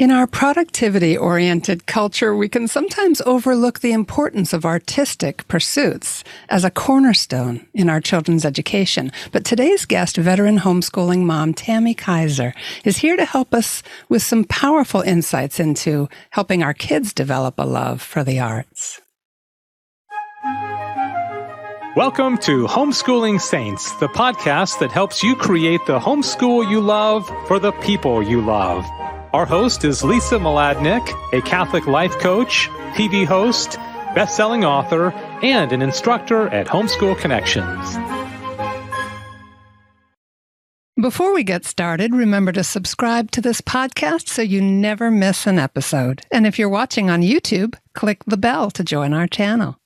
In our productivity oriented culture, we can sometimes overlook the importance of artistic pursuits as a cornerstone in our children's education. But today's guest, veteran homeschooling mom Tami Kiser, is here to help us with some powerful insights into helping our kids develop a love for the arts. Welcome to Homeschooling Saints, the podcast that helps you create the homeschool you love for the people you love. Our host is Lisa Mladinich, a Catholic life coach, TV host, best-selling author, and an instructor at Homeschool Connections. Before we get started, remember to subscribe to this podcast so you never miss an episode. And if you're watching on YouTube, click the bell to join our channel.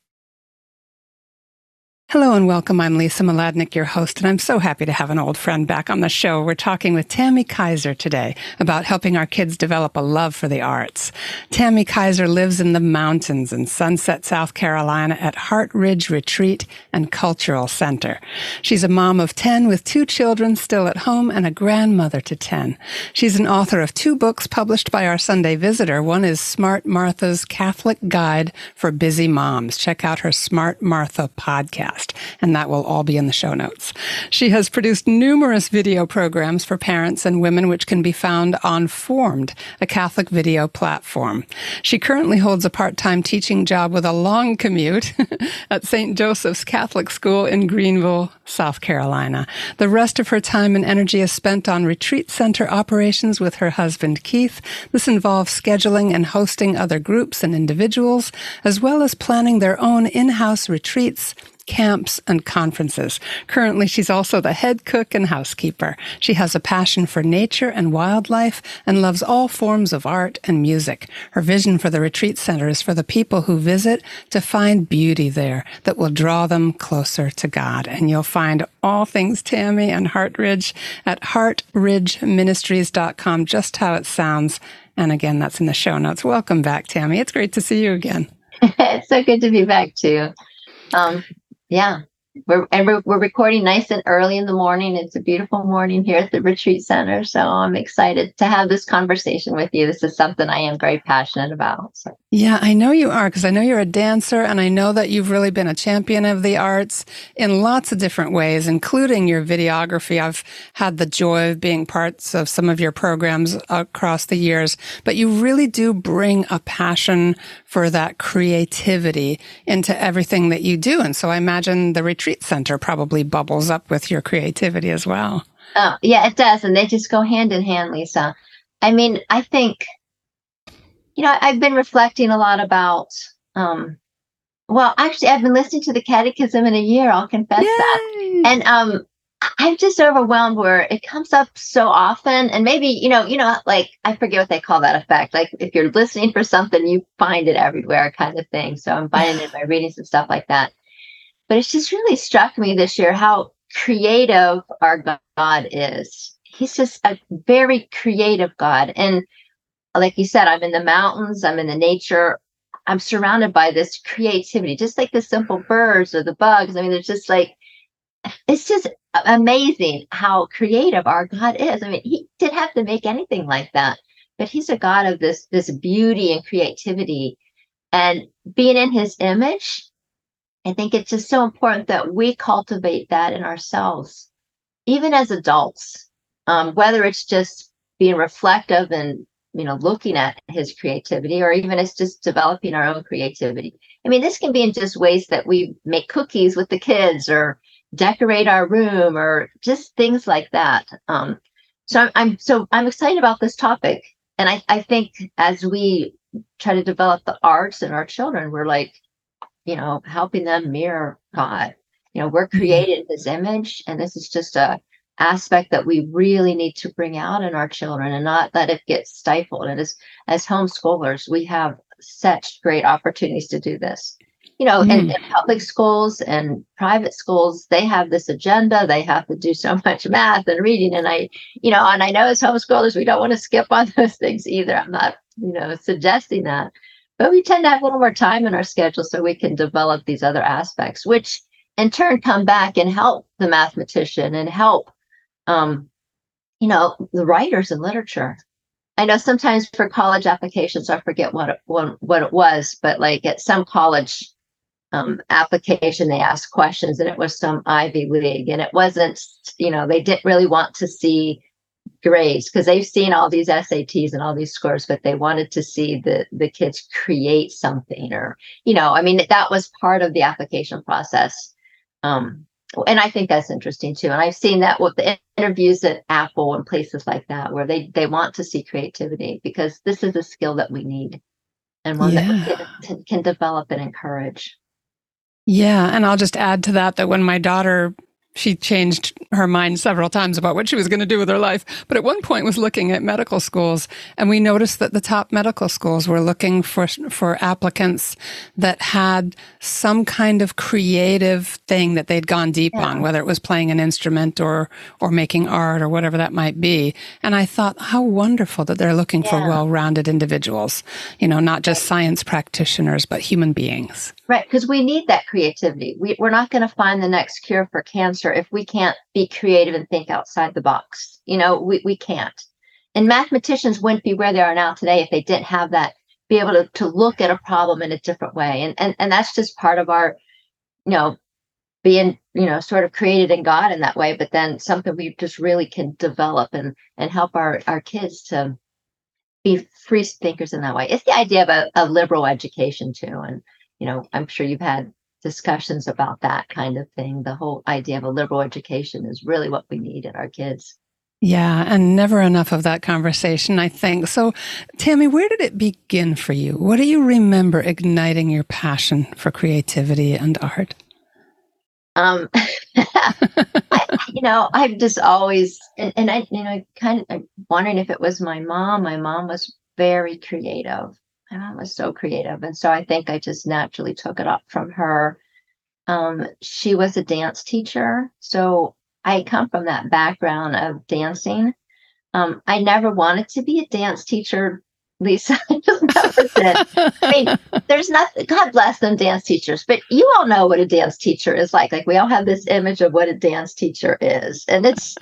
Hello and welcome. I'm Lisa Mladinich, your host, and I'm so happy to have an old friend back on the show. We're talking with Tami Kiser today about helping our kids develop a love for the arts. Tami Kiser lives in the mountains in Sunset, South Carolina at Heart Ridge Retreat and Cultural Center. She's a mom of 10 with two children still at home and a grandmother to 10. She's an author of two books published by our Sunday Visitor. One is Smart Martha's Catholic Guide for Busy Moms. Check out her Smart Martha podcast podcast, and that will all be in the show notes. She has produced numerous video programs for parents and women, which can be found on Formed, a Catholic video platform. She currently holds a part time teaching job with a long commute at St. Joseph's Catholic School in Greenville, South Carolina. The rest of her time and energy is spent on retreat center operations with her husband, Keith. This involves scheduling and hosting other groups and individuals, as well as planning their own in house retreats camps, and conferences. Currently, she's also the head cook and housekeeper. She has a passion for nature and wildlife and loves all forms of art and music. Her vision for the retreat center is for the people who visit to find beauty there that will draw them closer to God. And you'll find all things Tami and Heart Ridge at heartridgeministries.com, just how it sounds. And again, that's in the show notes. Welcome back, Tami. It's great to see you again. it's so good to be back too. Um, yeah. We're, and we're, we're recording nice and early in the morning. It's a beautiful morning here at the retreat center. So I'm excited to have this conversation with you. This is something I am very passionate about. So. Yeah, I know you are because I know you're a dancer and I know that you've really been a champion of the arts in lots of different ways, including your videography. I've had the joy of being parts of some of your programs across the years, but you really do bring a passion for that creativity into everything that you do. And so I imagine the retreat center probably bubbles up with your creativity as well. Oh, yeah, it does. And they just go hand in hand, Lisa. I mean, I think you know, I've been reflecting a lot about, um, well, actually, I've been listening to the catechism in a year, I'll confess Yay. that. And um, I'm just overwhelmed where it comes up so often. And maybe, you know, you know, like I forget what they call that effect. Like if you're listening for something, you find it everywhere kind of thing. So I'm finding it in my readings and stuff like that. But it's just really struck me this year how creative our God is. He's just a very creative God. And like you said, I'm in the mountains, I'm in the nature. I'm surrounded by this creativity, just like the simple birds or the bugs. I mean, there's just like, it's just amazing how creative our God is. I mean, he didn't have to make anything like that, but he's a God of this, this beauty and creativity and being in his image. I think it's just so important that we cultivate that in ourselves, even as adults, um, whether it's just being reflective and you know looking at his creativity or even as just developing our own creativity. I mean this can be in just ways that we make cookies with the kids or decorate our room or just things like that. Um, so I'm, I'm so i'm excited about this topic and I, I think as we try to develop the arts in our children we're like you know helping them mirror god you know we're mm-hmm. created in his image and this is just a aspect that we really need to bring out in our children and not let it get stifled. And as as homeschoolers, we have such great opportunities to do this. You know, mm. in, in public schools and private schools, they have this agenda. They have to do so much math and reading. And I, you know, and I know as homeschoolers, we don't want to skip on those things either. I'm not, you know, suggesting that. But we tend to have a little more time in our schedule so we can develop these other aspects, which in turn come back and help the mathematician and help um, you know, the writers in literature. I know sometimes for college applications, I forget what it, what, what it was, but like at some college um, application, they asked questions and it was some Ivy League. And it wasn't, you know, they didn't really want to see grades because they've seen all these SATs and all these scores, but they wanted to see the, the kids create something or, you know, I mean, that was part of the application process. Um, and I think that's interesting too. And I've seen that with the interviews at Apple and places like that, where they they want to see creativity because this is a skill that we need and one yeah. that can, can develop and encourage. Yeah, and I'll just add to that that when my daughter she changed her mind several times about what she was going to do with her life, but at one point was looking at medical schools, and we noticed that the top medical schools were looking for for applicants that had some kind of creative thing that they'd gone deep yeah. on, whether it was playing an instrument or or making art or whatever that might be. And I thought, how wonderful that they're looking yeah. for well-rounded individuals, you know, not just science practitioners, but human beings. Right, because we need that creativity. We, we're not going to find the next cure for cancer if we can't be creative and think outside the box. You know, we, we can't. And mathematicians wouldn't be where they are now today if they didn't have that, be able to, to look at a problem in a different way. And, and, and that's just part of our, you know, being, you know, sort of created in God in that way, but then something we just really can develop and, and help our, our kids to be free thinkers in that way. It's the idea of a, a liberal education too. And, you know, I'm sure you've had discussions about that kind of thing. The whole idea of a liberal education is really what we need in our kids. Yeah, and never enough of that conversation, I think. So, Tami, where did it begin for you? What do you remember igniting your passion for creativity and art? Um, I, you know, I've just always, and, and I, you know, kind of I'm wondering if it was my mom. My mom was very creative. My mom was so creative. And so I think I just naturally took it up from her. Um, she was a dance teacher. So I come from that background of dancing. Um, I never wanted to be a dance teacher, Lisa. I just never did. I mean, there's nothing, God bless them, dance teachers, but you all know what a dance teacher is like. Like, we all have this image of what a dance teacher is, and it's,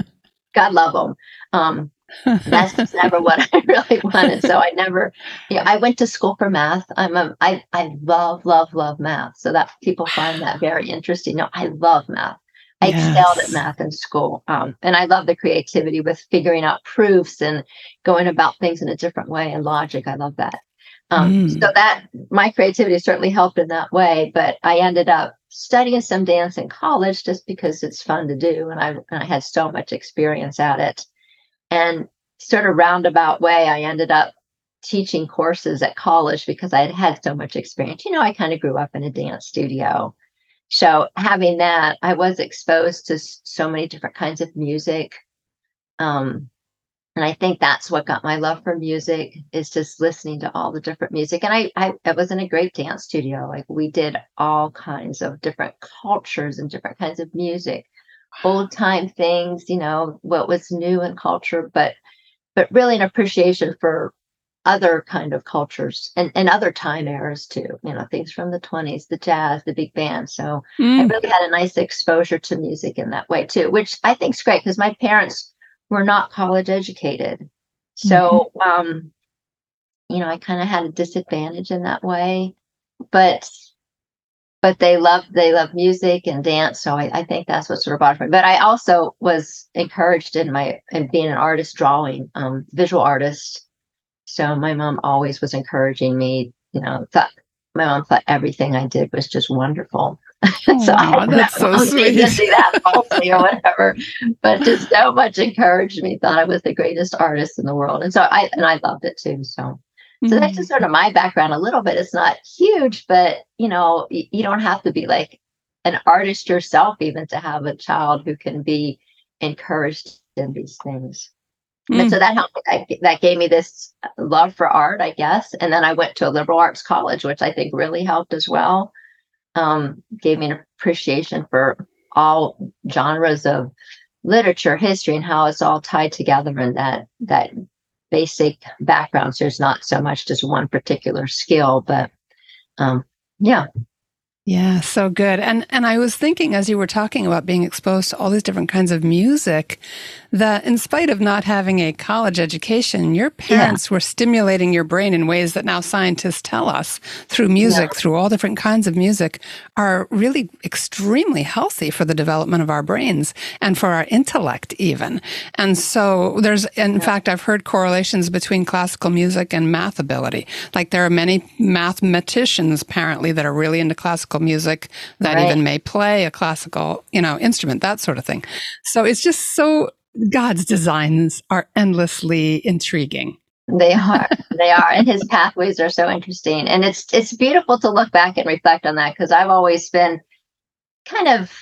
God love them. Um, that's never what I really wanted. So I never, you know, I went to school for math. I'm a, I, I love, love, love math. So that people find that very interesting. No, I love math. I yes. excelled at math in school. Um, and I love the creativity with figuring out proofs and going about things in a different way and logic. I love that. Um, mm. So that my creativity certainly helped in that way. But I ended up studying some dance in college just because it's fun to do. And I, and I had so much experience at it. And sort of roundabout way, I ended up teaching courses at college because I had had so much experience. You know, I kind of grew up in a dance studio. So having that, I was exposed to so many different kinds of music. Um, and I think that's what got my love for music is just listening to all the different music. And I, I, I was in a great dance studio. Like we did all kinds of different cultures and different kinds of music old time things, you know, what was new in culture, but but really an appreciation for other kind of cultures and, and other time eras too, you know, things from the 20s, the jazz, the big band. So mm. I really had a nice exposure to music in that way too, which I think is great because my parents were not college educated. So mm-hmm. um, you know, I kind of had a disadvantage in that way. But but they love they love music and dance so I, I, think that's what sort of brought me but i also was encouraged in my in being an artist drawing um, visual artist so my mom always was encouraging me you know thought my mom thought everything i did was just wonderful so I that's so sweet. to see that falsely or whatever, but just so much encouraged me. Thought I was the greatest artist in the world, and so I and I loved it too. So so mm-hmm. that's just sort of my background a little bit. It's not huge, but you know, y- you don't have to be like an artist yourself even to have a child who can be encouraged in these things. Mm. And so that helped. That, that gave me this love for art, I guess. And then I went to a liberal arts college, which I think really helped as well. Um, gave me an appreciation for all genres of literature, history, and how it's all tied together and that that basic backgrounds. There's not so much just one particular skill, but um, yeah. Yeah, so good. And and I was thinking as you were talking about being exposed to all these different kinds of music that in spite of not having a college education, your parents yeah. were stimulating your brain in ways that now scientists tell us through music, yeah. through all different kinds of music, are really extremely healthy for the development of our brains and for our intellect, even. And so there's, in yeah. fact, I've heard correlations between classical music and math ability. Like there are many mathematicians apparently that are really into classical music that right. even may play a classical, you know, instrument, that sort of thing. So it's just so God's designs are endlessly intriguing. They are. they are. And his pathways are so interesting. And it's it's beautiful to look back and reflect on that because I've always been kind of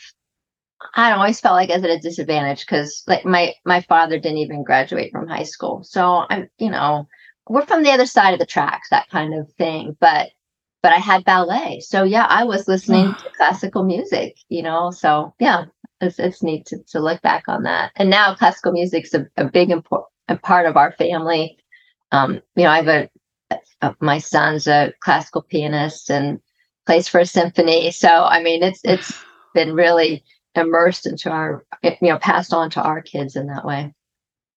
I don't always felt like I was at a disadvantage because like my my father didn't even graduate from high school. So I'm, you know, we're from the other side of the tracks, that kind of thing. But but I had ballet. So yeah, I was listening ah. to classical music, you know. So yeah, it's, it's neat to, to look back on that. And now classical music's a, a big important part of our family. Um, you know, I have a, a, my son's a classical pianist and plays for a symphony. So I mean, it's it's been really immersed into our, you know, passed on to our kids in that way.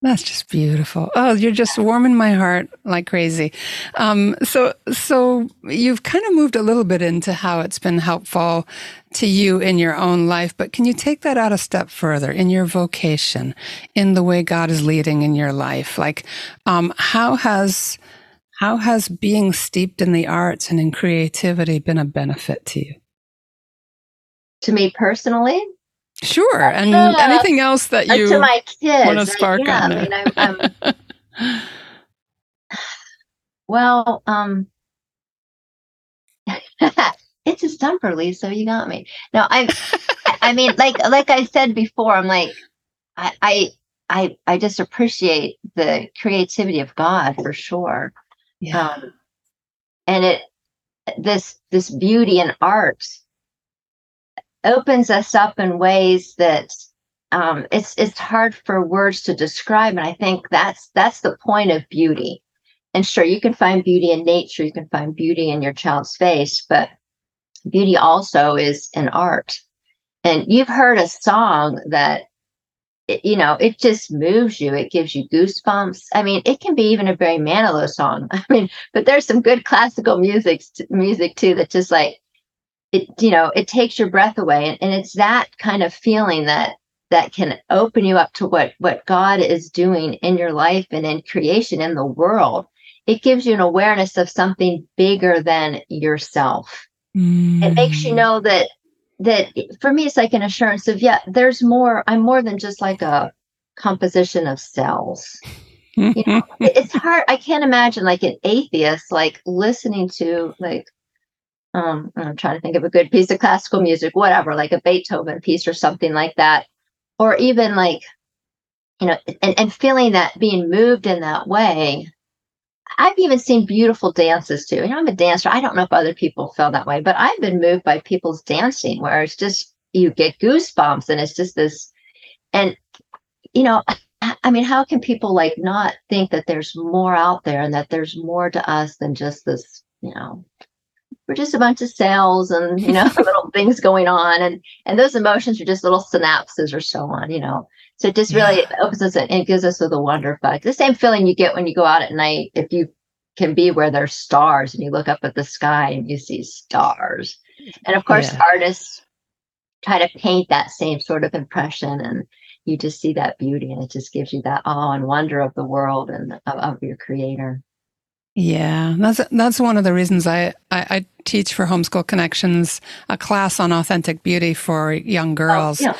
That's just beautiful. Oh, you're just warming my heart like crazy. Um, so, so you've kind of moved a little bit into how it's been helpful to you in your own life, but can you take that out a step further in your vocation, in the way God is leading in your life? Like, um, how has how has being steeped in the arts and in creativity been a benefit to you? To me personally, Sure. And anything else that you to my kids want to spark yeah, on? I mean, I, um, well, um, it's a stumper, Lisa. You got me. No, I, I mean, like, like I said before, I'm like, I, I, I, I just appreciate the creativity of God for sure. Yeah. Um, and it, this, this beauty and art opens us up in ways that um, it's it's hard for words to describe, and I think that's that's the point of beauty. And sure, you can find beauty in nature, you can find beauty in your child's face, but beauty also is in art. And you've heard a song that you know it just moves you it gives you goosebumps i mean it can be even a Barry Manilow song i mean but there's some good classical music music too that just like it you know it takes your breath away and, and it's that kind of feeling that that can open you up to what what god is doing in your life and in creation in the world it gives you an awareness of something bigger than yourself mm. it makes you mm. know that that for me it's like an assurance of yeah there's more i'm more than just like a composition of cells you know it's hard i can't imagine like an atheist like listening to like um, I'm trying to think of a good piece of classical music, whatever, like a Beethoven piece or something like that, or even like, you know, and, and feeling that being moved in that way. I've even seen beautiful dances too. You know, I'm a dancer. I don't know if other people feel that way, but I've been moved by people's dancing where it's just you get goosebumps and it's just this and you know I mean, how can people like not think that there's more out there and that there's more to us than just this, you know, we're just a bunch of cells and you know little things going on. And and those emotions are just little synapses or so on you know. So it just really yeah. opens us and gives us with a wonder factor the same feeling you get when you go out at night if you can be where there's stars and you look up at the sky and you see stars. And of course yeah. artists try to paint that same sort of impression and you just see that beauty and it just gives you that awe and wonder of the world and of, of your creator yeah, that's that's one of the reasons I, I, I, teach for Homeschool Connections a class on authentic beauty for young oh, girls. Oh, yeah.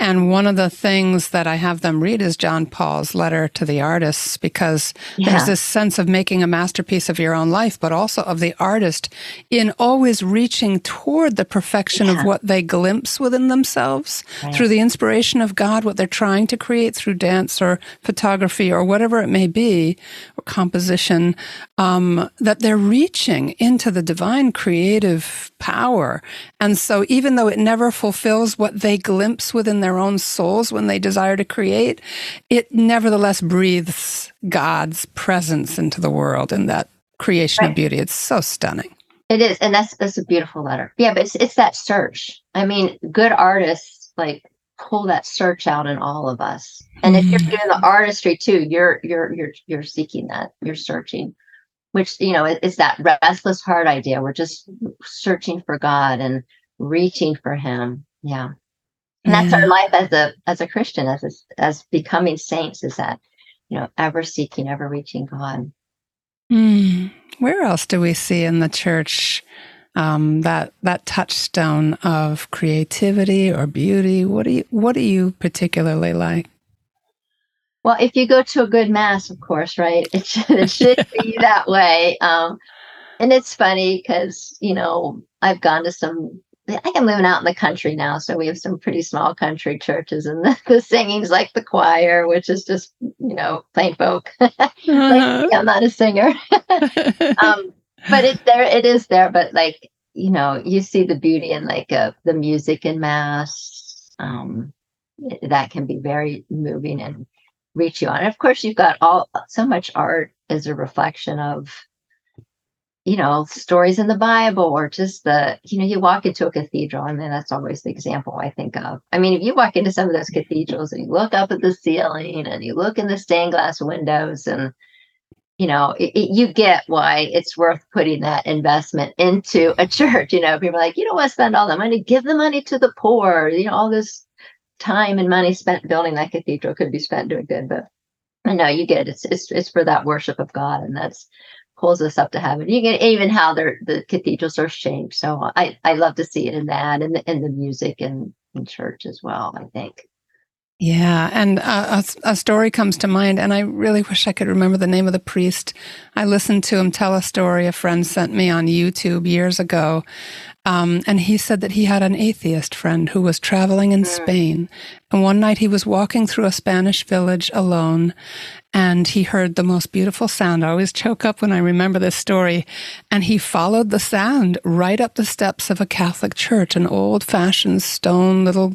And one of the things that I have them read is John Paul's letter to the artists because yeah. there's this sense of making a masterpiece of your own life, but also of the artist in always reaching toward the perfection yeah. of what they glimpse within themselves right. through the inspiration of God, what they're trying to create through dance or photography or whatever it may be, or composition, um, that they're reaching into the divine creative power. And so even though it never fulfills what they glimpse within their their own souls when they desire to create, it nevertheless breathes God's presence into the world and that creation right. of beauty. It's so stunning. It is, and that's that's a beautiful letter. Yeah, but it's it's that search. I mean, good artists like pull that search out in all of us. And if you're Mm. doing the artistry too, you're you're you're you're seeking that. You're searching, which you know is that restless heart idea. We're just searching for God and reaching for Him. Yeah, and that's Yeah. our life as a as a Christian, as a, as becoming saints. Is that you know ever seeking, ever reaching God. Mm. Where else do we see in the church um, that that touchstone of creativity or beauty? What do you What do you particularly like? Well, if you go to a good mass, of course, right? It should, it should be that way. Um, and it's funny because you know I've gone to some. I think I'm living out in the country now, so we have some pretty small country churches, and the, the singing's like the choir, which is just you know plain folk. like, I'm not a singer, um, but it there it is there. But like you know, you see the beauty in like uh, the music in mass. Um, that can be very moving and reach you on. And of course, you've got all so much art as a reflection of, you know, stories in the Bible or just the, you know, you walk into a cathedral. I mean, that's always the example I think of. I mean, if you walk into some of those cathedrals and you look up at the ceiling and you look in the stained glass windows and you know, it, it, you get why it's worth putting that investment into a church. You know, people are like, you don't want to spend all the money, give the money to the poor. You know, all this time and money spent building that cathedral could be spent doing good, but I know you get it. it's it's it's for that worship of God, and that's pulls us up to heaven. You get even how the cathedrals are shaped. So I I love to see it in that and in, in the music and in church as well. I think. Yeah, and a, a story comes to mind, and I really wish I could remember the name of the priest. I listened to him tell a story a friend sent me on YouTube years ago, um, and he said that he had an atheist friend who was traveling in Spain, and one night he was walking through a Spanish village alone, and he heard the most beautiful sound. I always choke up when I remember this story. And he followed the sound right up the steps of a Catholic church, an old fashioned stone little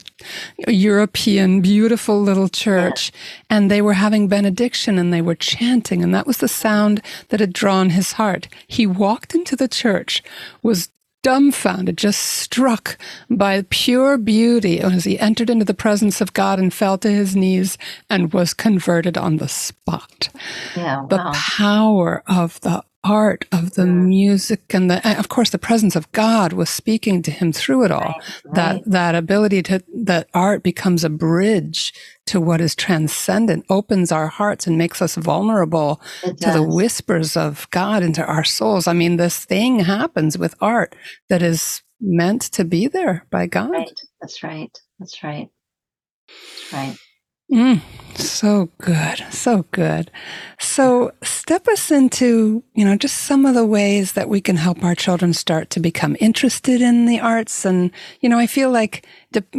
European, beautiful little church. And they were having benediction and they were chanting. And that was the sound that had drawn his heart. He walked into the church, was dumbfounded, just struck by pure beauty as he entered into the presence of God and fell to his knees and was converted on the spot. Yeah, The wow. power of the art of the music and the and of course the presence of God was speaking to him through it all Right, that right. that ability to that art becomes a bridge to what is transcendent opens our hearts and makes us vulnerable to the whispers of God into our souls. I mean, this thing happens with art that is meant to be there by God. Right. That's right. That's right. That's right. Mm, so good. So good. So step us into, you know, just some of the ways that we can help our children start to become interested in the arts. And, you know, I feel like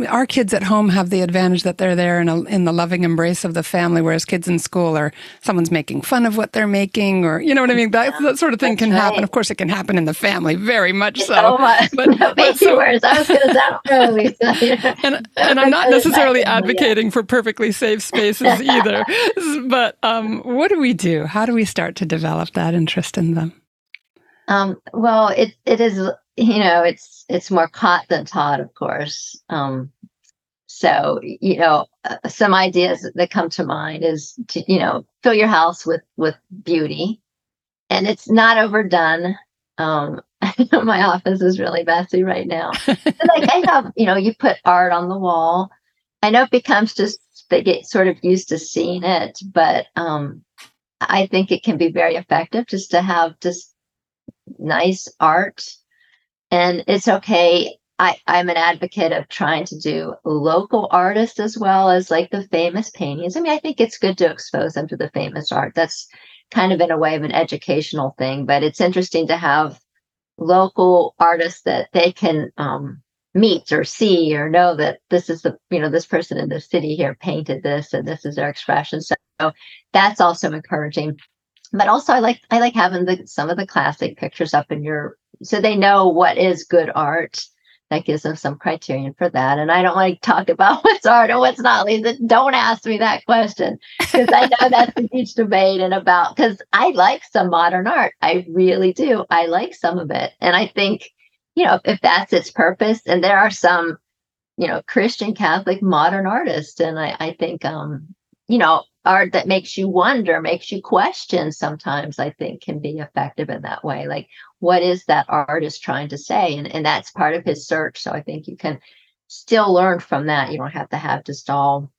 our kids at home have the advantage that they're there in, a, in the loving embrace of the family, whereas kids in school are someone's making fun of what they're making, or, you know what I mean? That, that sort of thing can happen. right. Of course, it can happen in the family very much so. oh but- but so- worse. I was going to sound early. And and I'm not necessarily advocating for perfectly safe spaces either. but um, what do we do? How do we start to develop that interest in them? Um, well, it it is you know it's it's more caught than taught, of course. Um, so you know, uh, some ideas that come to mind is to you know fill your house with with beauty, and it's not overdone. Um, my office is really messy right now. Like I have, you know, you put art on the wall. I know it becomes just they get sort of used to seeing it, but um, I think it can be very effective just to have just nice art. And it's okay. I, I'm an advocate of trying to do local artists as well as like the famous paintings. I mean, I think it's good to expose them to the famous art. That's kind of in a way of an educational thing, but it's interesting to have local artists that they can um, meet or see or know that this is the you know this person in the city here painted this and this is their expression. So that's also encouraging. But also, I like I like having the some of the classic pictures up in your so they know what is good art. That gives them some criterion for that. And I don't want to talk about what's art and what's not, Lisa. Don't ask me that question because I know that's a huge debate and about because I like some modern art. I really do. I like some of it. And I think, you know, if that's its purpose, and there are some you know, Christian, Catholic, modern artists, And I, I think, um, you know, art that makes you wonder, makes you question sometimes, I think can be effective in that way. Like, what is that artist trying to say? And, and that's part of his search. So I think you can still learn from that. You don't have to have just all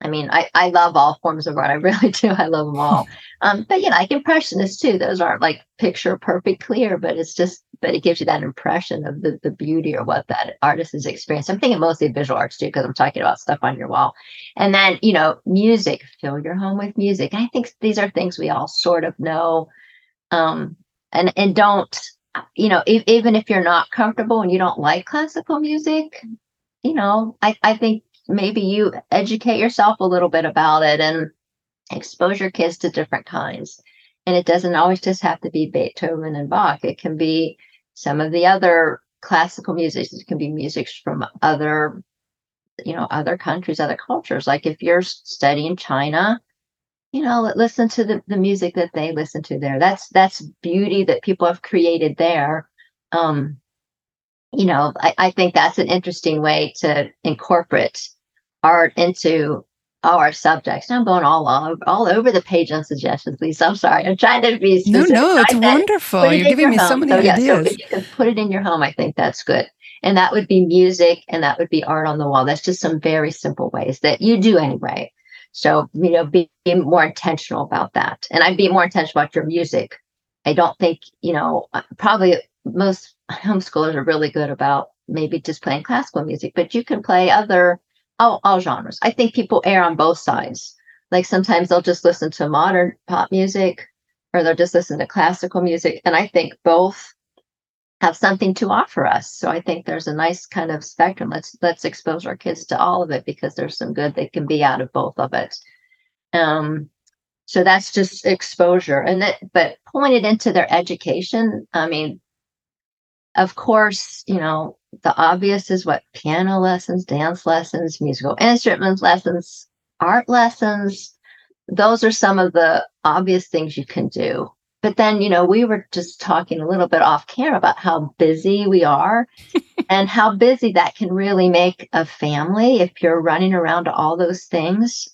I mean, I, I love all forms of art. I really do. I love them all. Um, but you know, like impressionists too. Those aren't like picture perfect clear, but it's just, but it gives you that impression of the, the beauty or what that artist has experienced. I'm thinking mostly visual arts too, because I'm talking about stuff on your wall. And then, you know, music, fill your home with music. I think these are things we all sort of know. Um, and, and don't, you know, if, even if you're not comfortable and you don't like classical music, you know, I, I think maybe you educate yourself a little bit about it and expose your kids to different kinds. And it doesn't always just have to be Beethoven and Bach. It can be some of the other classical music. It can be music from other, you know, other countries, other cultures. Like if you're studying China, you know, listen to the, the music that they listen to there. That's that's beauty that people have created there. Um, you know, I, I think that's an interesting way to incorporate art into all our subjects. I'm going all over, all over the page on suggestions, Lisa. I'm sorry. I'm trying to be specific. No, no, it's wonderful. It You're giving me home. so many so, ideas. Yeah, so you can put it in your home, I think that's good. And that would be music and that would be art on the wall. That's just some very simple ways that you do anyway. So, you know, be, be more intentional about that. And I'd be more intentional about your music. I don't think, you know, uh, probably most homeschoolers are really good about maybe just playing classical music, but you can play other all, all genres. I think people err on both sides. Like sometimes they'll just listen to modern pop music or they'll just listen to classical music. And I think both have something to offer us. So I think there's a nice kind of spectrum. Let's let's expose our kids to all of it because there's some good that can be out of both of it. Um, so that's just exposure, and that but pointed into their education. I mean, of course, you know, the obvious is what piano lessons, dance lessons, musical instruments lessons, art lessons. Those are some of the obvious things you can do. But then, you know, we were just talking a little bit off camera about how busy we are and how busy that can really make a family if you're running around to all those things.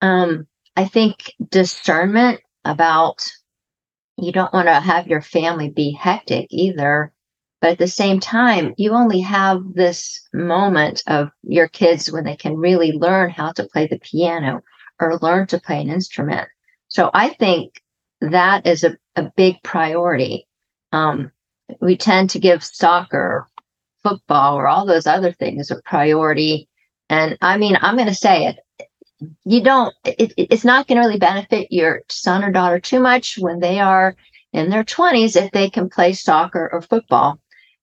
Um, I think discernment about you don't want to have your family be hectic either but at the same time, you only have this moment of your kids when they can really learn how to play the piano or learn to play an instrument. So I think that is a, a big priority. Um, we tend to give soccer, football, or all those other things a priority. And I mean, I'm going to say it. You don't, it, it's not going to really benefit your son or daughter too much when they are in their 20s if they can play soccer or football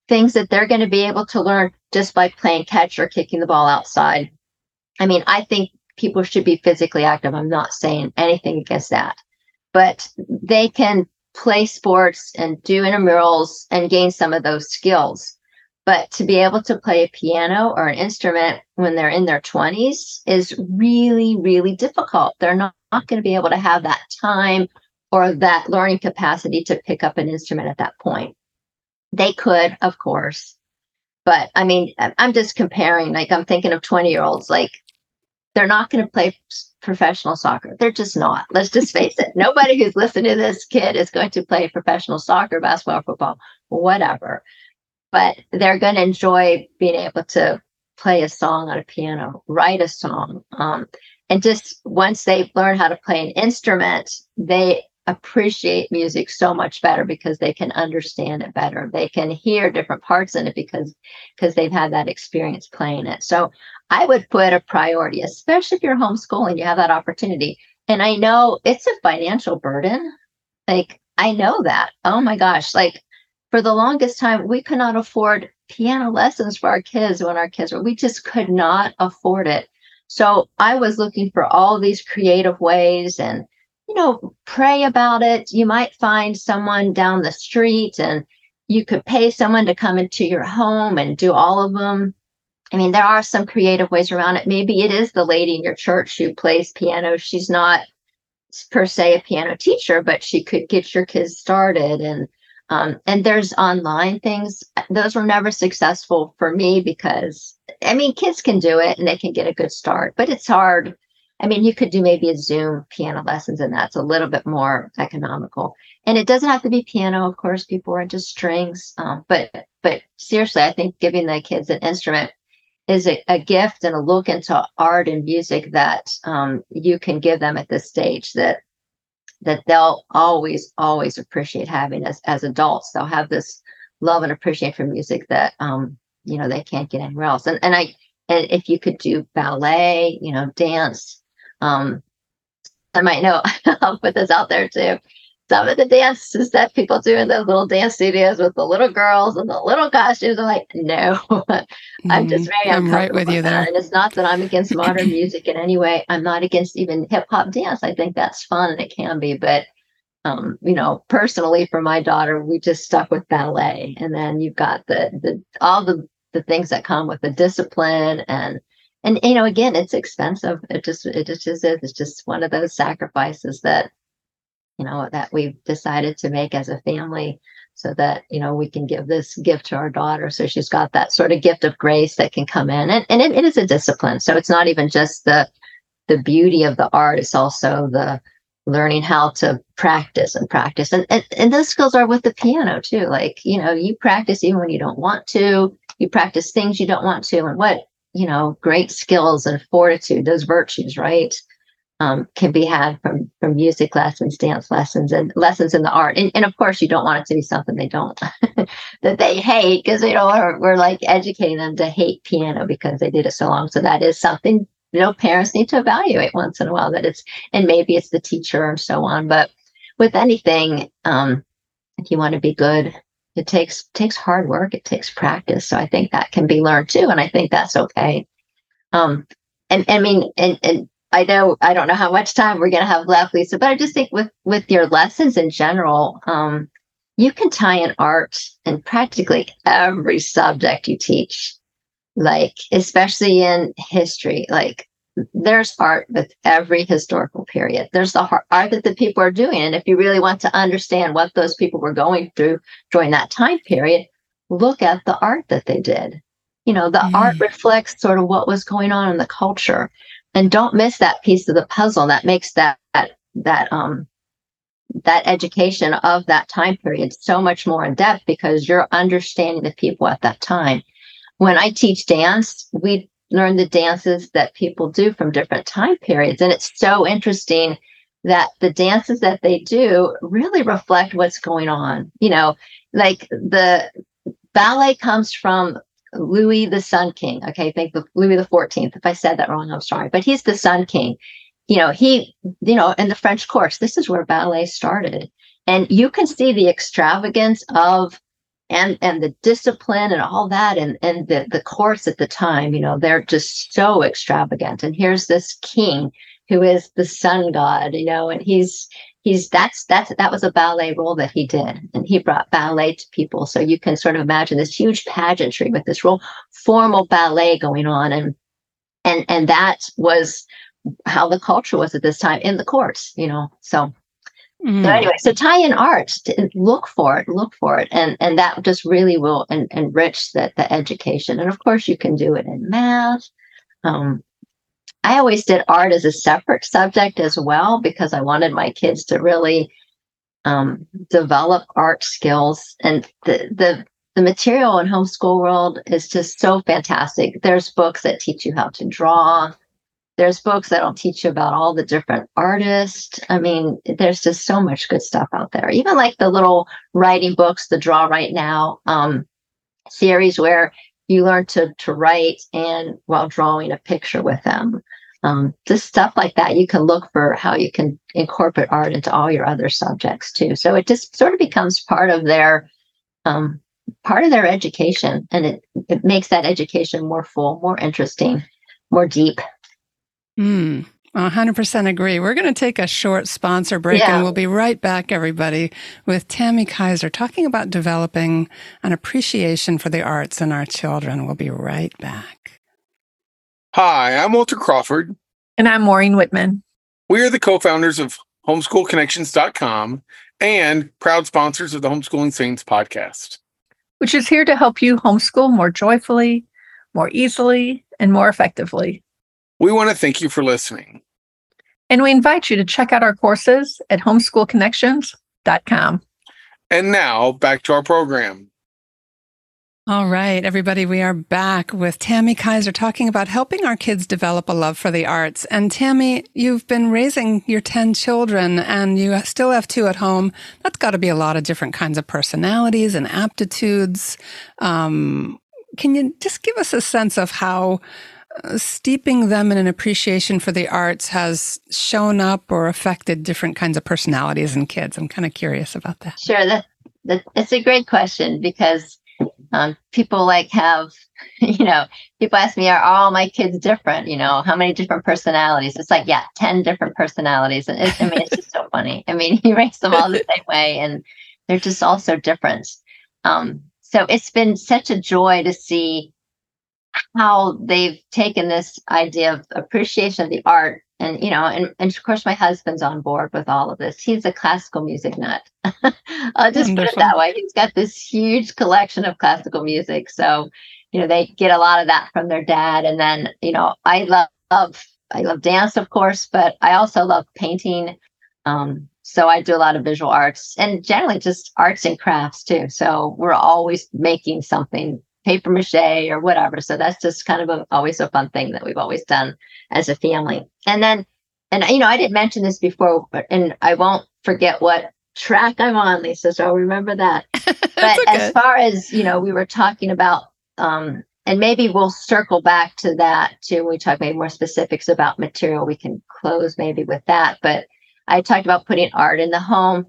things that they're going to be able to learn just by playing catch or kicking the ball outside. I mean, I think people should be physically active. I'm not saying anything against that, but they can play sports and do intramurals and gain some of those skills. But to be able to play a piano or an instrument when they're in their 20s is really, really difficult. They're not, not going to be able to have that time or that learning capacity to pick up an instrument at that point. They could, of course. But I mean, I'm just comparing, like, I'm thinking of 20 year olds, like, they're not going to play professional soccer. They're just not. Let's just face it. Nobody who's listening to this kid is going to play professional soccer, basketball, football, whatever. But they're going to enjoy being able to play a song on a piano, write a song. Um, and just once they learn how to play an instrument, they appreciate music so much better because they can understand it better. They can hear different parts in it because because they've had that experience playing it. So i would put a priority especially if you're homeschooling you have that opportunity. And i know it's a financial burden. Like i know that. Oh my gosh. Like for the longest time we could not afford piano lessons for our kids when our kids were we just could not afford it. So i was looking for all these creative ways and you know, pray about it. You might find someone down the street and you could pay someone to come into your home and do all of them. I mean, there are some creative ways around it. Maybe it is the lady in your church who plays piano. She's not per se a piano teacher, but she could get your kids started. And Um, and there's online things. Those were never successful for me because, I mean, kids can do it and they can get a good start, but it's hard. I mean, you could do maybe a Zoom piano lessons, and that's a little bit more economical. And it doesn't have to be piano, of course. People are into strings, um, but but seriously, I think giving the kids an instrument is a, a, gift and a look into art and music that um, you can give them at this stage that that they'll always always appreciate having as as adults they'll have this love and appreciation for music that um you know they can't get anywhere else and and i and if you could do ballet you know dance um i might know i'll put this out there too some of the dances that people do in those little dance studios with the little girls and the little costumes. I'm like, no, I'm just mm-hmm. very I'm right with you there. And it's not that I'm against modern music in any way. I'm not against even hip hop dance. I think that's fun and it can be, but um, you know, personally for my daughter, we just stuck with ballet. And then you've got the the all the the things that come with the discipline and and you know, again, it's expensive. It just it just is it's just one of those sacrifices that you know, that we've decided to make as a family so that, you know, we can give this gift to our daughter. So she's got that sort of gift of grace that can come in. And, and it, it is a discipline. So it's not even just the the beauty of the art, it's also the learning how to practice and practice. And, and and those skills are with the piano too. Like, you know, you practice even when you don't want to, you practice things you don't want to, and what, you know, great skills and fortitude, those virtues, right? um, can be had from from music lessons, dance lessons, and lessons in the art. And, and of course, you don't want it to be something they don't that they hate because you know we're, we're like educating them to hate piano because they did it so long. So that is something you know parents need to evaluate once in a while. That it's and maybe it's the teacher and so on. But with anything, um, if you want to be good, it takes takes hard work. It takes practice. So I think that can be learned too, and I think that's okay. Um, and I mean, and and I know I don't know how much time we're going to have left, Lisa, but I just think with with your lessons in general, um, you can tie in art in practically every subject you teach. Like especially in history, like there's art with every historical period. There's the art that the people are doing, and if you really want to understand what those people were going through during that time period, look at the art that they did. You know, the mm. art reflects sort of what was going on in the culture and don't miss that piece of the puzzle that makes that that, that um that education of that time period so much more in depth because you're understanding the people at that time. When I teach dance, we learn the dances that people do from different time periods. And it's so interesting that the dances that they do really reflect what's going on. You know, like the ballet comes from Louis the Sun King. Okay, I think the Louis the Fourteenth. If I said that wrong, I'm sorry, but he's the Sun King. You know, he, you know, in the French courts, this is where ballet started, and you can see the extravagance of and and the discipline and all that and and the the courts at the time you know they're just so extravagant. And here's this king who is the sun god you know and he's he's that's that's that was a ballet role that he did. And he brought ballet to people. So you can sort of imagine this huge pageantry with this real formal ballet going on. And and and that was how the culture was at this time in the courts you know so mm. so anyway so tie in art look for it look for it and and that just really will en- enrich the, the education and of course you can do it in math um, I always did art as a separate subject as well because I wanted my kids to really um, develop art skills. And the, the the material in homeschool world is just so fantastic. There's books that teach you how to draw. There's books that'll teach you about all the different artists. I mean, there's just so much good stuff out there. Even like the little writing books, the Draw Write Now um, series, where you learn to to write and while drawing a picture with them um, just stuff like that you can look for how you can incorporate art into all your other subjects too so it just sort of becomes part of their um, part of their education and it, it makes that education more full more interesting more deep mm. 100% agree. We're going to take a short sponsor break yeah. and we'll be right back, everybody, with Tami Kiser talking about developing an appreciation for the arts in our children. We'll be right back. Hi, I'm Walter Crawford. And I'm Maureen Whitman. We are the co founders of homeschoolconnections.com and proud sponsors of the Homeschooling Saints podcast, which is here to help you homeschool more joyfully, more easily, and more effectively. We want to thank you for listening. And we invite you to check out our courses at homeschoolconnections.com. And now back to our program. All right, everybody, we are back with Tami Kiser talking about helping our kids develop a love for the arts. And Tami, you've been raising your 10 children and you still have two at home. That's got to be a lot of different kinds of personalities and aptitudes. Um, can you just give us a sense of how steeping them in an appreciation for the arts has shown up or affected different kinds of personalities in kids? I'm kind of curious about that. Sure. That, that, it's a great question because um, people like have, you know, people ask me, are all my kids different? You know, how many different personalities? It's like, yeah, 10 different personalities. And it, I mean, it's just so funny. I mean, he raised them all the same way and they're just all so different. Um, so it's been such a joy to see how they've taken this idea of appreciation of the art. And you know and, and of course my husband's on board with all of this. He's a classical music nut. I'll just Wonderful. put it that way. He's got this huge collection of classical music. So you know they get a lot of that from their dad. And then you know i love, love i love dance of course but i also love painting. Um, so i do a lot of visual arts and generally just arts and crafts too. So we're always making something paper mache or whatever. So that's just kind of a, always a fun thing that we've always done as a family. And then, and you know, I didn't mention this before, but, and I won't forget what track I'm on, Lisa. So I'll remember that. but okay. as far as, you know, we were talking about, um, and maybe we'll circle back to that too. When we talk maybe more specifics about material. We can close maybe with that. But I talked about putting art in the home,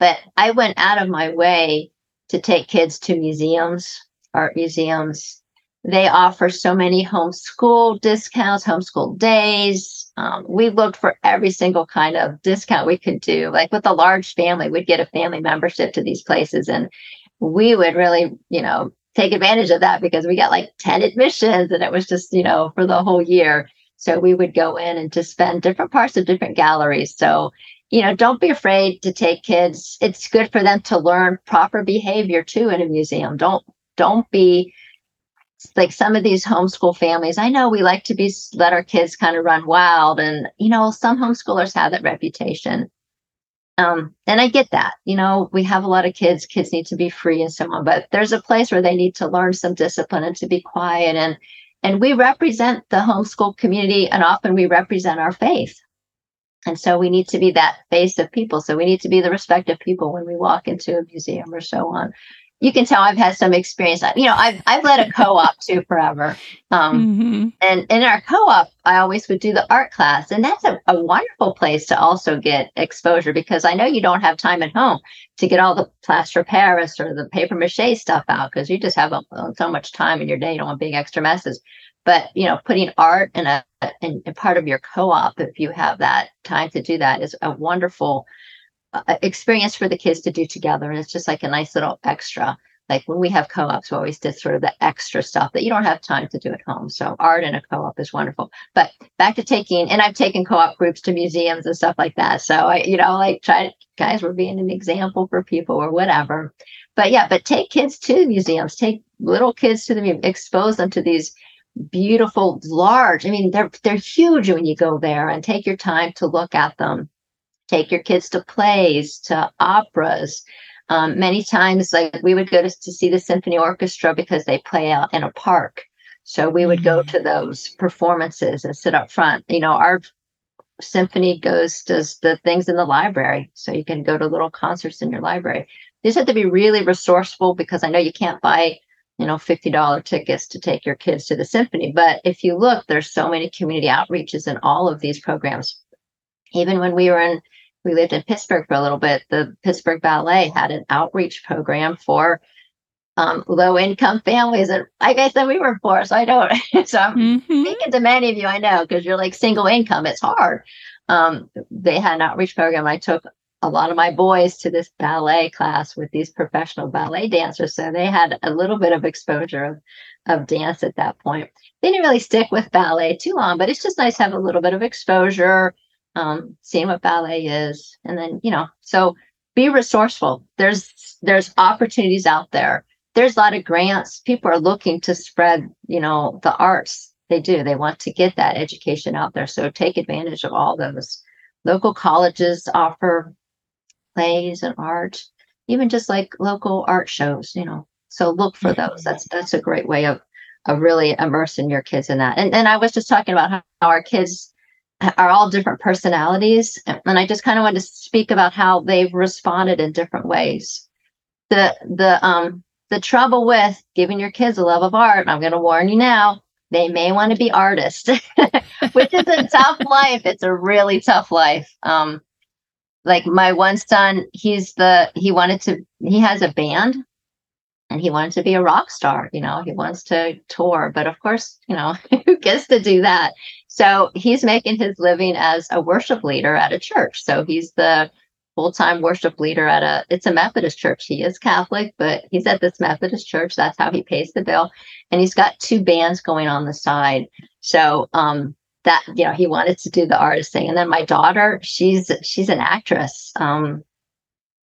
but I went out of my way to take kids to museums art museums. They offer so many homeschool discounts, homeschool days. Um, we looked for every single kind of discount we could do. Like with a large family, we'd get a family membership to these places, and we would really, you know, take advantage of that because we got like 10 admissions and it was just, you know, for the whole year. So we would go in and just spend different parts of different galleries. So, you know, don't be afraid to take kids. It's good for them to learn proper behavior too in a museum. Don't don't be like some of these homeschool families. I know we like to be let our kids kind of run wild, and you know some homeschoolers have that reputation. Um, and I get that. You know, we have a lot of kids. Kids need to be free and so on, but there's a place where they need to learn some discipline and to be quiet. And and we represent the homeschool community, and often we represent our faith. And so we need to be that face of people. So we need to be the respective people when we walk into a museum or so on you can tell I've had some experience. You know, I've I've led a co-op too forever, um, mm-hmm. and in our co-op, I always would do the art class, and that's a, a wonderful place to also get exposure because I know you don't have time at home to get all the plaster Paris or the paper mache stuff out because you just have a, so much time in your day. You don't want big extra messes, but you know, putting art in a in, in part of your co-op, if you have that time to do that, is a wonderful uh, experience for the kids to do together. And it's just like a nice little extra. Like when we have co-ops, we always did sort of the extra stuff that you don't have time to do at home. So art in a co-op is wonderful. But back to taking, and I've taken co-op groups to museums and stuff like that. So I, you know, like try guys, we're being an example for people or whatever. But yeah, but take kids to museums, take little kids to the expose them to these beautiful, large. I mean, they're they're huge when you go there, and take your time to look at them take your kids to plays, to operas. Um, many times, like we would go to, to see the symphony orchestra because they play out in a park. So we would go mm-hmm. to those performances and sit up front. You know, our symphony goes does the things in the library, so you can go to little concerts in your library. These have to be really resourceful because I know you can't buy, you know, fifty dollar tickets to take your kids to the symphony. But if you look, there's so many community outreaches in all of these programs. Even when we were in we lived in Pittsburgh for a little bit. The Pittsburgh Ballet had an outreach program for um, low income families. And like I said, we were poor, so I don't. so I'm mm-hmm. speaking to many of you, I know, because you're like single income. It's hard. Um, they had an outreach program. I took a lot of my boys to this ballet class with these professional ballet dancers. So they had a little bit of exposure of, of dance at that point. They didn't really stick with ballet too long, but it's just nice to have a little bit of exposure um, seeing what ballet is. And then, you know, so be resourceful. There's there's opportunities out there. There's a lot of grants. People are looking to spread, you know, the arts. They do. They want to get that education out there. So take advantage of all those. Local colleges offer plays and art, even just like local art shows, you know. So look for those. That's that's a great way of of really immersing your kids in that. And and I was just talking about how our kids are all different personalities. And I just kind of wanted to speak about how they've responded in different ways. The the um the trouble with giving your kids a love of art, I'm gonna warn you now, they may want to be artists, which is a tough life. It's a really tough life. Um like my one son, he's the he wanted to he has a band and he wanted to be a rock star, you know, he wants to tour, but of course, you know, who gets to do that? So he's making his living as a worship leader at a church. So he's the full-time worship leader at a it's a Methodist church. He is Catholic, but he's at this Methodist church. That's how he pays the bill. And he's got two bands going on the side. So um that you know he wanted to do the artist thing. And then my daughter, she's she's an actress. Um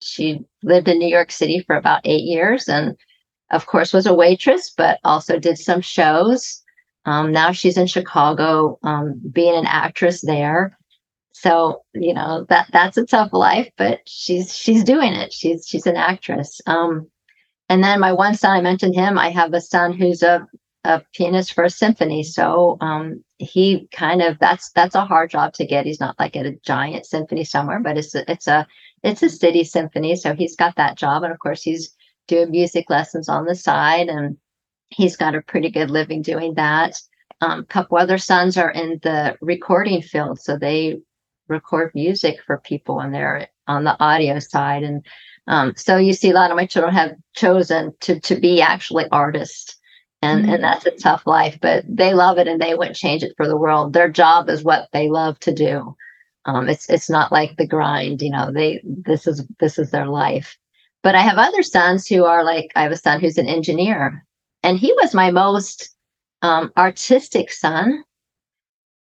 she lived in New York City for about eight years and of course was a waitress, but also did some shows. Um, now she's in Chicago, um, being an actress there. So you know that that's a tough life, but she's she's doing it. She's she's an actress. Um, and then my one son, I mentioned him. I have a son who's a a pianist for a symphony. So um, he kind of that's that's a hard job to get. He's not like at a giant symphony somewhere, but it's a, it's a it's a city symphony. So he's got that job, and of course he's doing music lessons on the side, and he's got a pretty good living doing that. Um, a couple other sons are in the recording field, so they record music for people, and they're on the audio side. And um, so you see, a lot of my children have chosen to to be actually artists. And, mm-hmm. and that's a tough life, but they love it and they wouldn't change it for the world. Their job is what they love to do. Um, it's it's not like the grind, you know. They this is this is their life. But I have other sons who are like I have a son who's an engineer, and he was my most um, artistic son.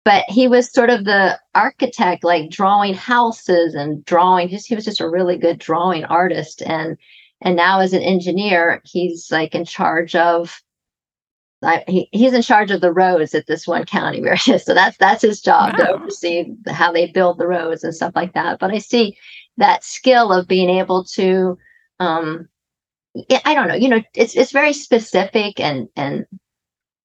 But he was sort of the architect, like drawing houses and drawing. Just he was just a really good drawing artist, and and now as an engineer, he's like in charge of I, he, he's in charge of the roads at this one county where he is. So that's that's his job wow. to oversee how they build the roads and stuff like that. But I see that skill of being able to, um, I don't know, you know, it's it's very specific and and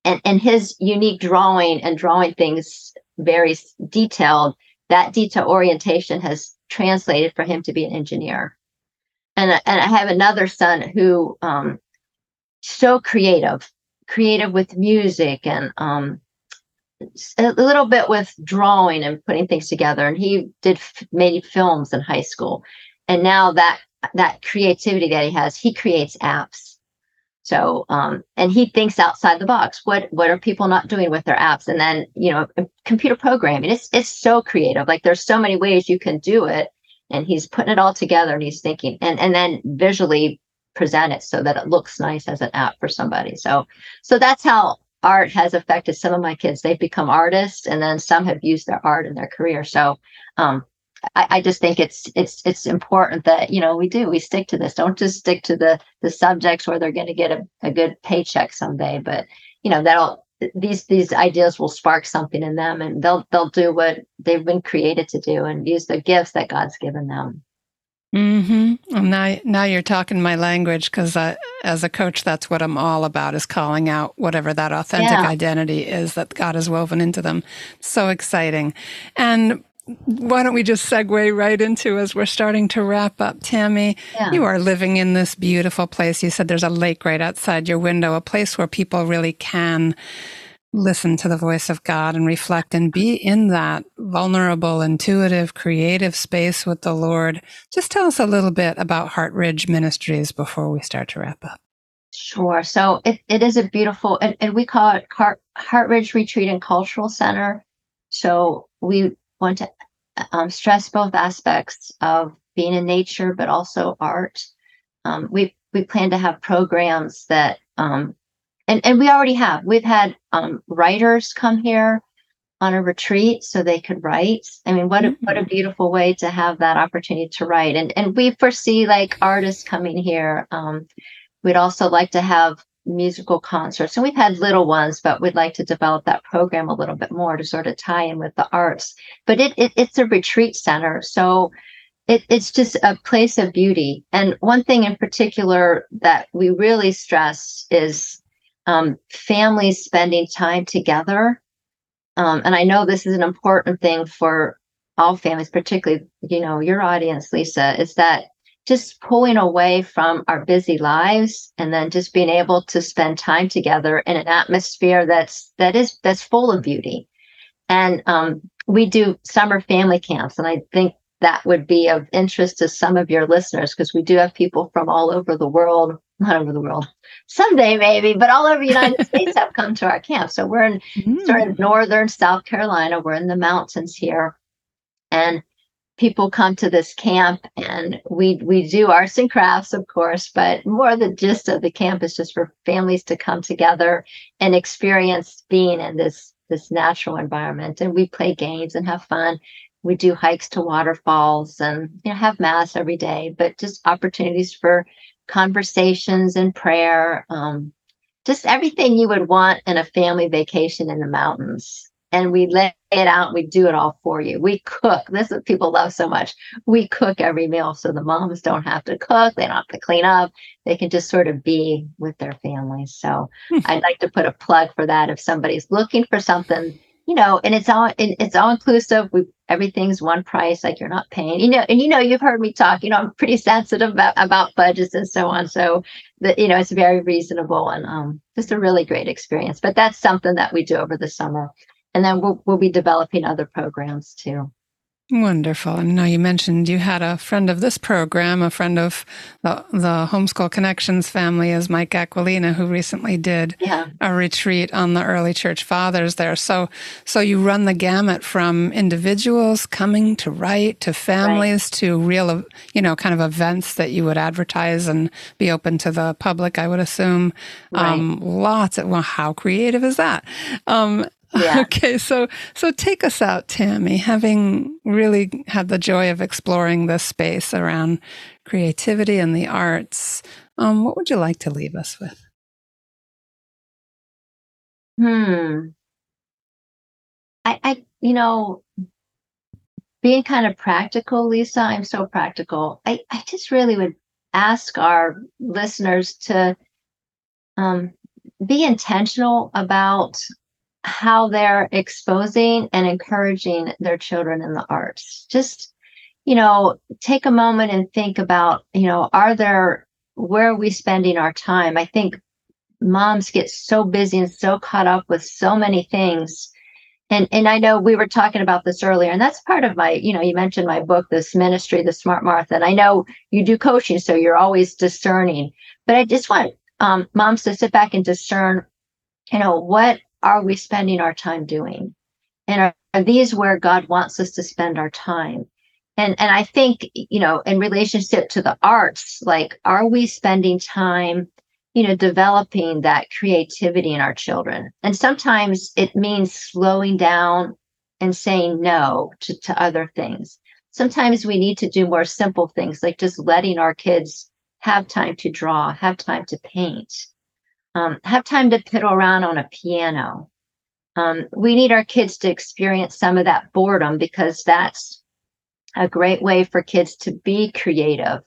and and his unique drawing and drawing things very detailed. That detail orientation has translated for him to be an engineer. And and I have another son who um, so creative creative with music and um, a little bit with drawing and putting things together. And he did made films in high school, and now that that creativity that he has, he creates apps. So, um, and he thinks outside the box. What what are people not doing with their apps? And then you know, computer programming. It's it's so creative. Like there's so many ways you can do it. And he's putting it all together, and he's thinking, and and then visually present it so that it looks nice as an app for somebody. So, so that's how art has affected some of my kids. They've become artists, and then some have used their art in their career. So, um, I, I, just think it's it's it's important that you know we do we stick to this. Don't just stick to the the subjects where they're going to get a, a good paycheck someday, but you know that'll these these ideas will spark something in them, and they'll they'll do what they've been created to do and use the gifts that God's given them. Mm-hmm. now, now you're talking my language because as a coach, that's what I'm all about is calling out whatever that authentic yeah. identity is that God has woven into them. So exciting. And why don't we just segue right into as we're starting to wrap up? Tami, yeah. you are living in this beautiful place. You said there's a lake right outside your window, a place where people really can listen to the voice of God and reflect and be in that vulnerable, intuitive, creative space with the Lord. Just tell us a little bit about Heart Ridge Ministries before we start to wrap up. Sure. So it, it is a beautiful, and, and we call it Heart, Heart Ridge Retreat and Cultural Center. So we want to um, stress both aspects of being in nature, but also art. Um, we we plan to have programs that um, and and we already have we've had um, writers come here on a retreat so they could write. I mean, what a, Mm. what a beautiful way to have that opportunity to write. And and we foresee like artists coming here. Um, we'd also like to have musical concerts, and we've had little ones, but we'd like to develop that program a little bit more to sort of tie in with the arts. But it, it it's a retreat center, so. It, it's just a place of beauty. And one thing in particular that we really stress is um, families spending time together um, and I know this is an important thing for all families, particularly, you know, your audience, Lisa, is that just pulling away from our busy lives and then just being able to spend time together in an atmosphere that's that is that's full of beauty. And um, we do summer family camps, and I think that would be of interest to some of your listeners because we do have people from all over the world, not over the world, someday maybe, but all over the United States have come to our camp. So we're in sort Mm. of northern South Carolina. We're in the mountains here, and people come to this camp, and we we do arts and crafts, of course, but more the gist of the camp is just for families to come together and experience being in this this natural environment. And we play games and have fun. We do hikes to waterfalls and you know have mass every day, but just opportunities for conversations and prayer. Um, just everything you would want in a family vacation in the mountains. And we lay it out, we do it all for you. We cook. This is what people love so much. We cook every meal so the moms don't have to cook, they don't have to clean up. They can just sort of be with their families. So Hmm. I'd like to put a plug for that if somebody's looking for something, you know, and it's all it- it's all inclusive. We everything's one price, like you're not paying, you know, and you know, you've heard me talk, you know, I'm pretty sensitive about, about budgets and so on. So that you know it's very reasonable and um, just a really great experience. But that's something that we do over the summer, and then we'll we'll be developing other programs too. Wonderful. And now you mentioned you had a friend of this program, a friend of the, the Homeschool Connections family, is Mike Aquilina, who recently did Yeah, a retreat on the early church fathers there. So, so you run the gamut from individuals coming to write to families to real, you know, kind of events that you would advertise and be open to the public. I would assume. Um, lots of well, how creative is that? Um, Yeah. Okay, so so take us out, Tami. Having really had the joy of exploring this space around creativity and the arts, um, what would you like to leave us with? Hmm. I, I, you know, being kind of practical, Lisa, I'm so practical. I, I just really would ask our listeners to um, be intentional about how they're exposing and encouraging their children in the arts. Just, you know, take a moment and think about, you know, are there, where are we spending our time? I think moms get so busy and so caught up with so many things and and i know we were talking about this earlier and that's part of my you know you mentioned my book this ministry the smart martha and i know you do coaching so you're always discerning but i just want um, moms to sit back and discern you know what are we spending our time doing and are, are these where god wants us to spend our time and and i think you know in relationship to the arts like are we spending time you know, developing that creativity in our children. And sometimes it means slowing down and saying no to, to other things. Sometimes we need to do more simple things like just letting our kids have time to draw, have time to paint, um, have time to piddle around on a piano. Um, we need our kids to experience some of that boredom because that's a great way for kids to be creative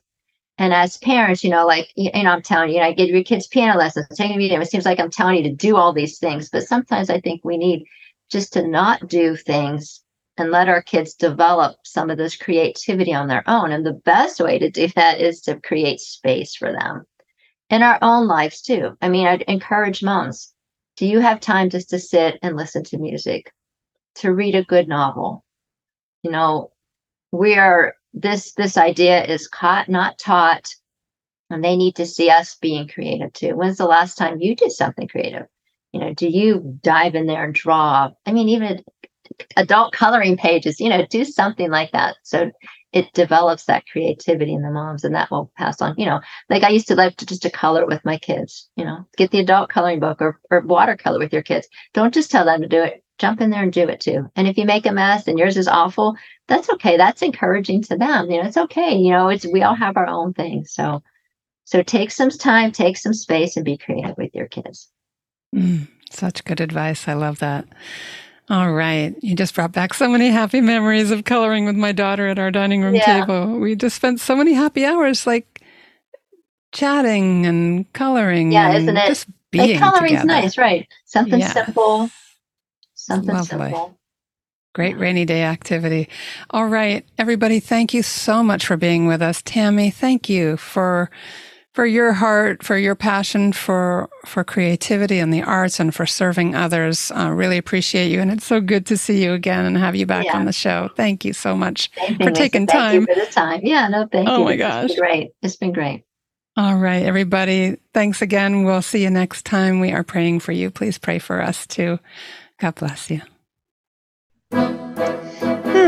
and as parents, you know, like, you know, I'm telling you, I give your kids piano lessons, taking me, it seems like I'm telling you to do all these things. But sometimes I think we need just to not do things and let our kids develop some of this creativity on their own. And the best way to do that is to create space for them in our own lives, too. I mean, I'd encourage moms do you have time just to sit and listen to music, to read a good novel? You know, we are this this idea is caught not taught and they need to see us being creative too when's the last time you did something creative you know do you dive in there and draw i mean even adult coloring pages you know do something like that so it develops that creativity in the moms and that will pass on you know like i used to like to just to color with my kids you know get the adult coloring book or, or watercolor with your kids don't just tell them to do it jump in there and do it too. And if you make a mess and yours is awful, that's okay. That's encouraging to them. You know, it's okay. You know, it's we all have our own things. So so take some time, take some space and be creative with your kids. Mm, such good advice. I love that. All right. You just brought back so many happy memories of coloring with my daughter at our dining room Yeah. table. We just spent so many happy hours like chatting and coloring. Yeah, isn't it? Just being Like coloring's together. nice, right? Something Yeah. simple. Something Lovely. simple. Great rainy day activity. All right, everybody, thank you so much for being with us. Tami, thank you for for your heart, for your passion for for creativity and the arts and for serving others. Uh, really appreciate you and it's so good to see you again and have you back Yeah. on the show. Thank you so much. Same For Lisa. taking Thank time. you for the time. Yeah, no, thank Oh you. Oh my It's gosh. great. It's been great. All right, everybody, thanks again. We'll see you next time. We are praying for you. Please pray for us too. God bless you.